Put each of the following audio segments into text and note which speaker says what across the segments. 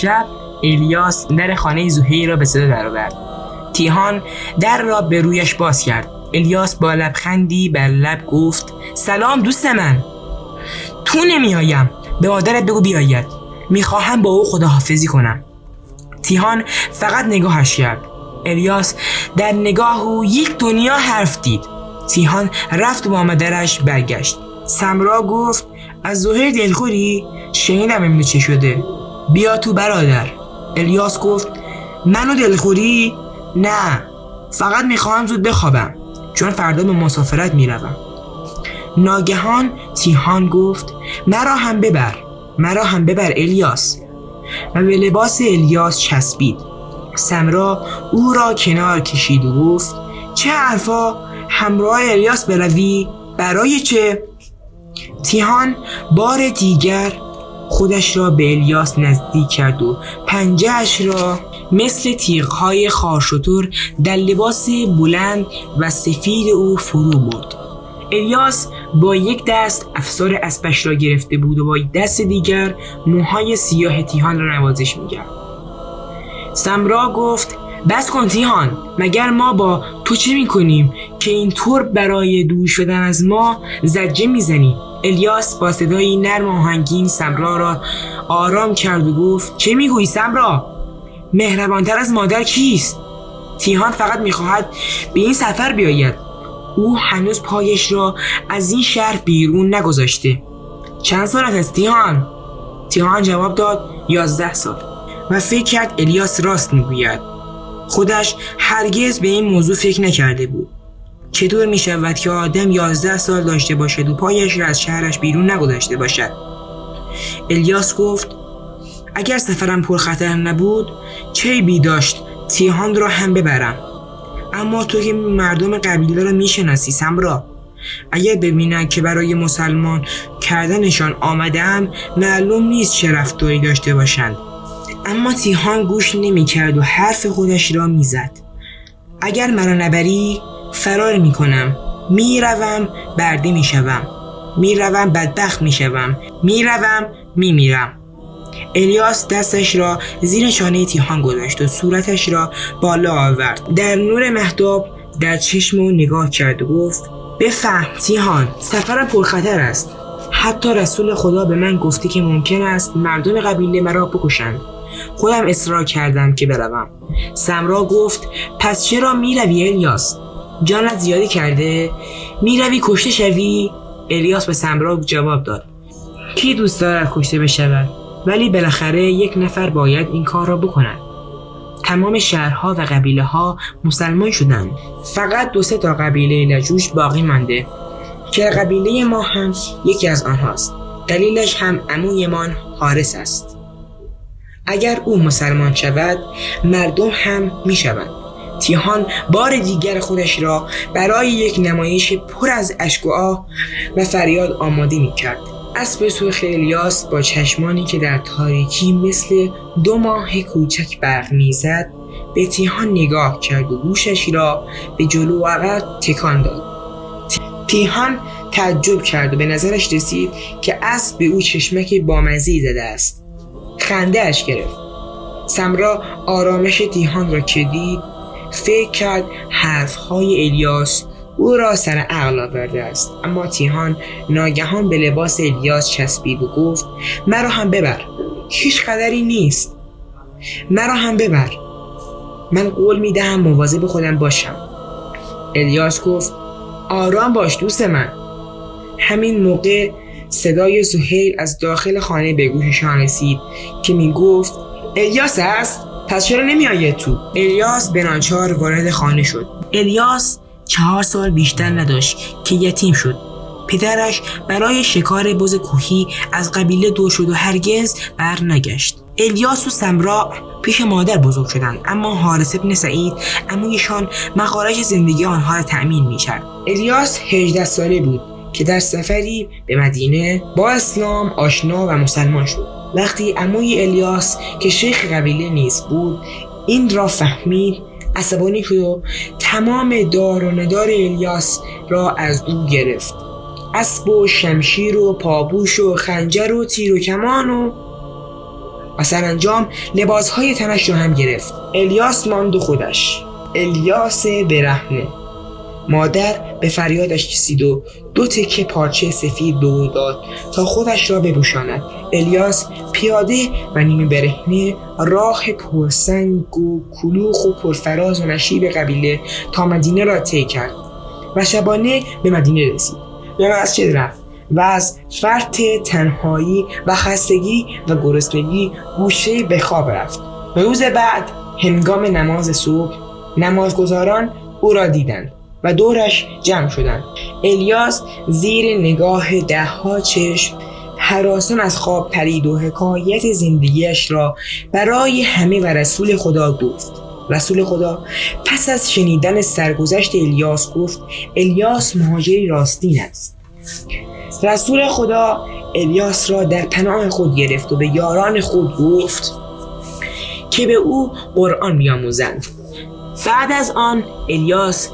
Speaker 1: شب الیاس در خانه زهیر را به صدا درآورد. تیهان در را به رویش باز کرد. الیاس با لبخندی بر لب گفت سلام دوست من. تو نمیآیم. به مادرت بگو بیاید. می‌خواهم با او خداحافظی کنم. تیهان فقط نگاهش کرد. الیاس در نگاه او یک دنیا حرف دید. تیهان رفت با مادرش برگشت. سمرا گفت از ظهر دلخوری؟ شنیدم امروز چه شده. بیا تو برادر. الیاس گفت منو دلخوری؟ نه فقط می‌خواهم زود بخوابم چون فردا به مسافرت می‌روم. ناگهان تیهان گفت مرا هم ببر مرا هم ببر الیاس. و به لباس الیاس چسبید. سمرا او را کنار کشید و گفت چه حرفا همراه الیاس بروی؟ برای چه؟ تیهان بار دیگر خودش را به الیاس نزدیک کرد و پنجهش را مثل تیغهای خارشتور در لباس بلند و سفید او فرو برد. الیاس با یک دست افسار اسبش را گرفته بود و با دست دیگر موهای سیاه تیهان را نوازش می‌کرد. سمرا گفت بس کن تیهان مگر ما با تو چه می‌کنیم که اینطور برای دور شدن از ما زجه می‌زنیم؟ الیاس با صدایی نرم و آهنگین سمرا را آرام کرد و گفت چه می‌گویی سمرا؟ مهربانتر از مادر کیست؟ تیهان فقط می‌خواهد به این سفر بیاید. او هنوز پایش را از این شهر بیرون نگذاشته. چند سالت است تیهان؟ تیهان جواب داد یازده سال. و فکر کرد الیاس راست می‌گوید. خودش هرگز به این موضوع فکر نکرده بود. چطور می شود که آدم یازده سال داشته باشد و پایش را از شهرش بیرون نگذاشته باشد. الیاس گفت اگر سفرم پرخطر نبود چه بی داشت تیهان را هم ببرم. اما تو که مردم قبیله را می‌شناسی سمرا. اگر ببینند که برای مسلمان کردنشان آمدم معلوم نیست چه رفتاری داشته باشند. اما تیهان گوش نمی‌کرد و حرف خودش را می‌زد. اگر مرا نبری فرار می‌کنم. می‌روم برده می‌شوم. می‌روم بدبخت می‌شوم. می‌روم میمیرم. الیاس دستش را زیر شانه تیهان گذاشت و صورتش را بالا آورد. در نور مهداب در چشم و نگاه کرد و گفت بفهم تیهان سفرم پرخطر است. حتی رسول خدا به من گفته که ممکن است مردم قبیله مرا بکشند. خودم اصرار کردم که بروم. سمرا گفت پس چرا می‌روی الیاس؟ جانت زیادی کرده می‌روی کشته شوی؟ الیاس به سمرا جواب داد. کی دوست دارد کشته بشود؟ ولی بالاخره یک نفر باید این کار را بکند. تمام شهرها و قبیله ها مسلمان شدند. فقط دو سه تا قبیله لجوش باقی مانده. که قبیله ما هم یکی از آنهاست. دلیلش هم عمویمان حارس است. اگر او مسلمان شود مردم هم می شوند تیهان بار دیگر خودش را برای یک نمایش پر از اشک و آه و فریاد آماده می کرد اسب سرخ الیاس با چشمانی که در تاریکی مثل دو ماه کوچک برق می‌زد به تیهان نگاه کرد و گوشش را به جلو و عقب تکان داد. تیهان تعجب کرد و به نظرش رسید که اسب به او چشمک بامزی زده است. خنده اش گرفت. سمرا آرامش تیهان را که دید فکر کرد حرفهای الیاس او را سر عقل آورده است. اما تیهان ناگهان به لباس الیاس چسبید و گفت مرا هم ببر. هیچ قدری نیست. مرا هم ببر. من قول می دهم مواظب خودم باشم. الیاس گفت آرام باش دوست من. همین موقع صدای زهیل از داخل خانه به گوششان رسید که می گفت الیاس است پس چرا نمی تو؟ الیاس به وارد خانه شد. الیاس چهار سال بیشتر نداشت که یتیم شد. پدرش برای شکار بز کوهی از قبیله دور شد و هرگز بر نگشت الیاس و سمرا پیش مادر بزرگ شدند اما حارس ابن سعید امویشان مخارج زندگی آنها را تأمین می‌کرد. الیاس 18 ساله بود که در سفری به مدینه با اسلام آشنا و مسلمان شد. وقتی عموی الیاس که شیخ قبیله نیست بود این را فهمید عصبانی شد و تمام دار و ندار الیاس را از او گرفت. اسب و شمشیر و پابوش و خنجر و تیر و کمان و و سرانجام لباسهای تنش را هم گرفت. الیاس ماند خودش. الیاس برهنه. مادر به فریادش کسید و دو تکه پارچه سفید به او داد تا خودش را بپوشاند. الیاس پیاده و نیمه برهنه راه پرسنگ و کلوخ و پرفراز و نشیب قبیله تا مدینه را طی کرد و شبانه به مدینه رسید. به مسجد رفت و از فرط تنهایی و خستگی و گرسنگی گوشه به خواب رفت. روز بعد هنگام نماز صبح نمازگزاران او را دیدند. و دورش جمع شدند. الیاس زیر نگاه دهها چشم حراسان از خواب پرید و حکایت زندگیش را برای همه و رسول خدا گفت. رسول خدا پس از شنیدن سرگذشت الیاس گفت الیاس مهاجری راستین است. رسول خدا الیاس را در پناه خود گرفت و به یاران خود گفت که به او قرآن بیاموزند. بعد از آن الیاس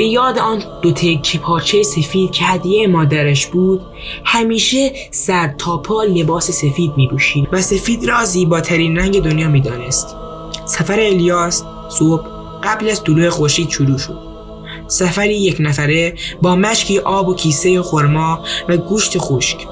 Speaker 1: به یاد آن دو تکی پارچه سفید که هدیه مادرش بود همیشه سر تا پا لباس سفید می بوشید و سفید را زیباترین رنگ دنیا می دانست. سفر الیاس صبح قبل از طلوع خورشید شروع شد سفری یک نفره با مشکی آب و کیسه خرما و گوشت خشک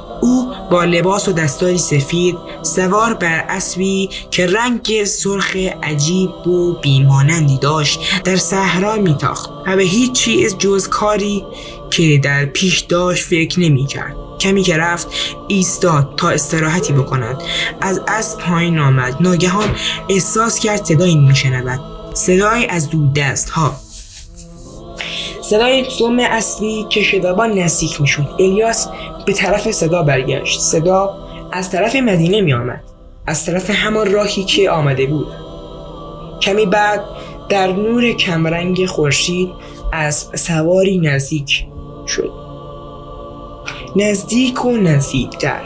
Speaker 1: با لباس و دستاری سفید سوار بر اسبی که رنگ سرخ عجیب و بیمانندی داشت در صحرا میتاخت. و به هیچ چیز جز کاری که در پیش داشت فکر نمی کرد. کمی که رفت ایستاد تا استراحتی بکند. از اسب پایین آمد. ناگهان احساس کرد صدایی میشنود. صدایی از دود دست ها صدای سوم اصلی که شدابان نزدیک می‌شد. الیاس به طرف صدا برگشت. صدا از طرف مدینه می آمد از طرف همان راهی که آمده بود. کمی بعد در نور کمرنگ خورشید از سواری نزدیک شد. نزدیک و نزدیکتر.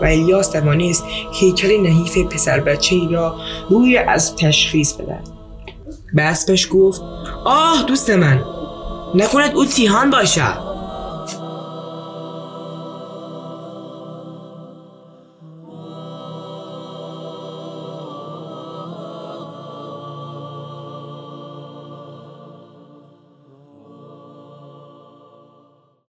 Speaker 1: و الیاس توانست هیکل نحیف پسر بچه ای را روی از تشخیص بدهد. به اسبش گفت آه دوست من. نکند او تیهان باشد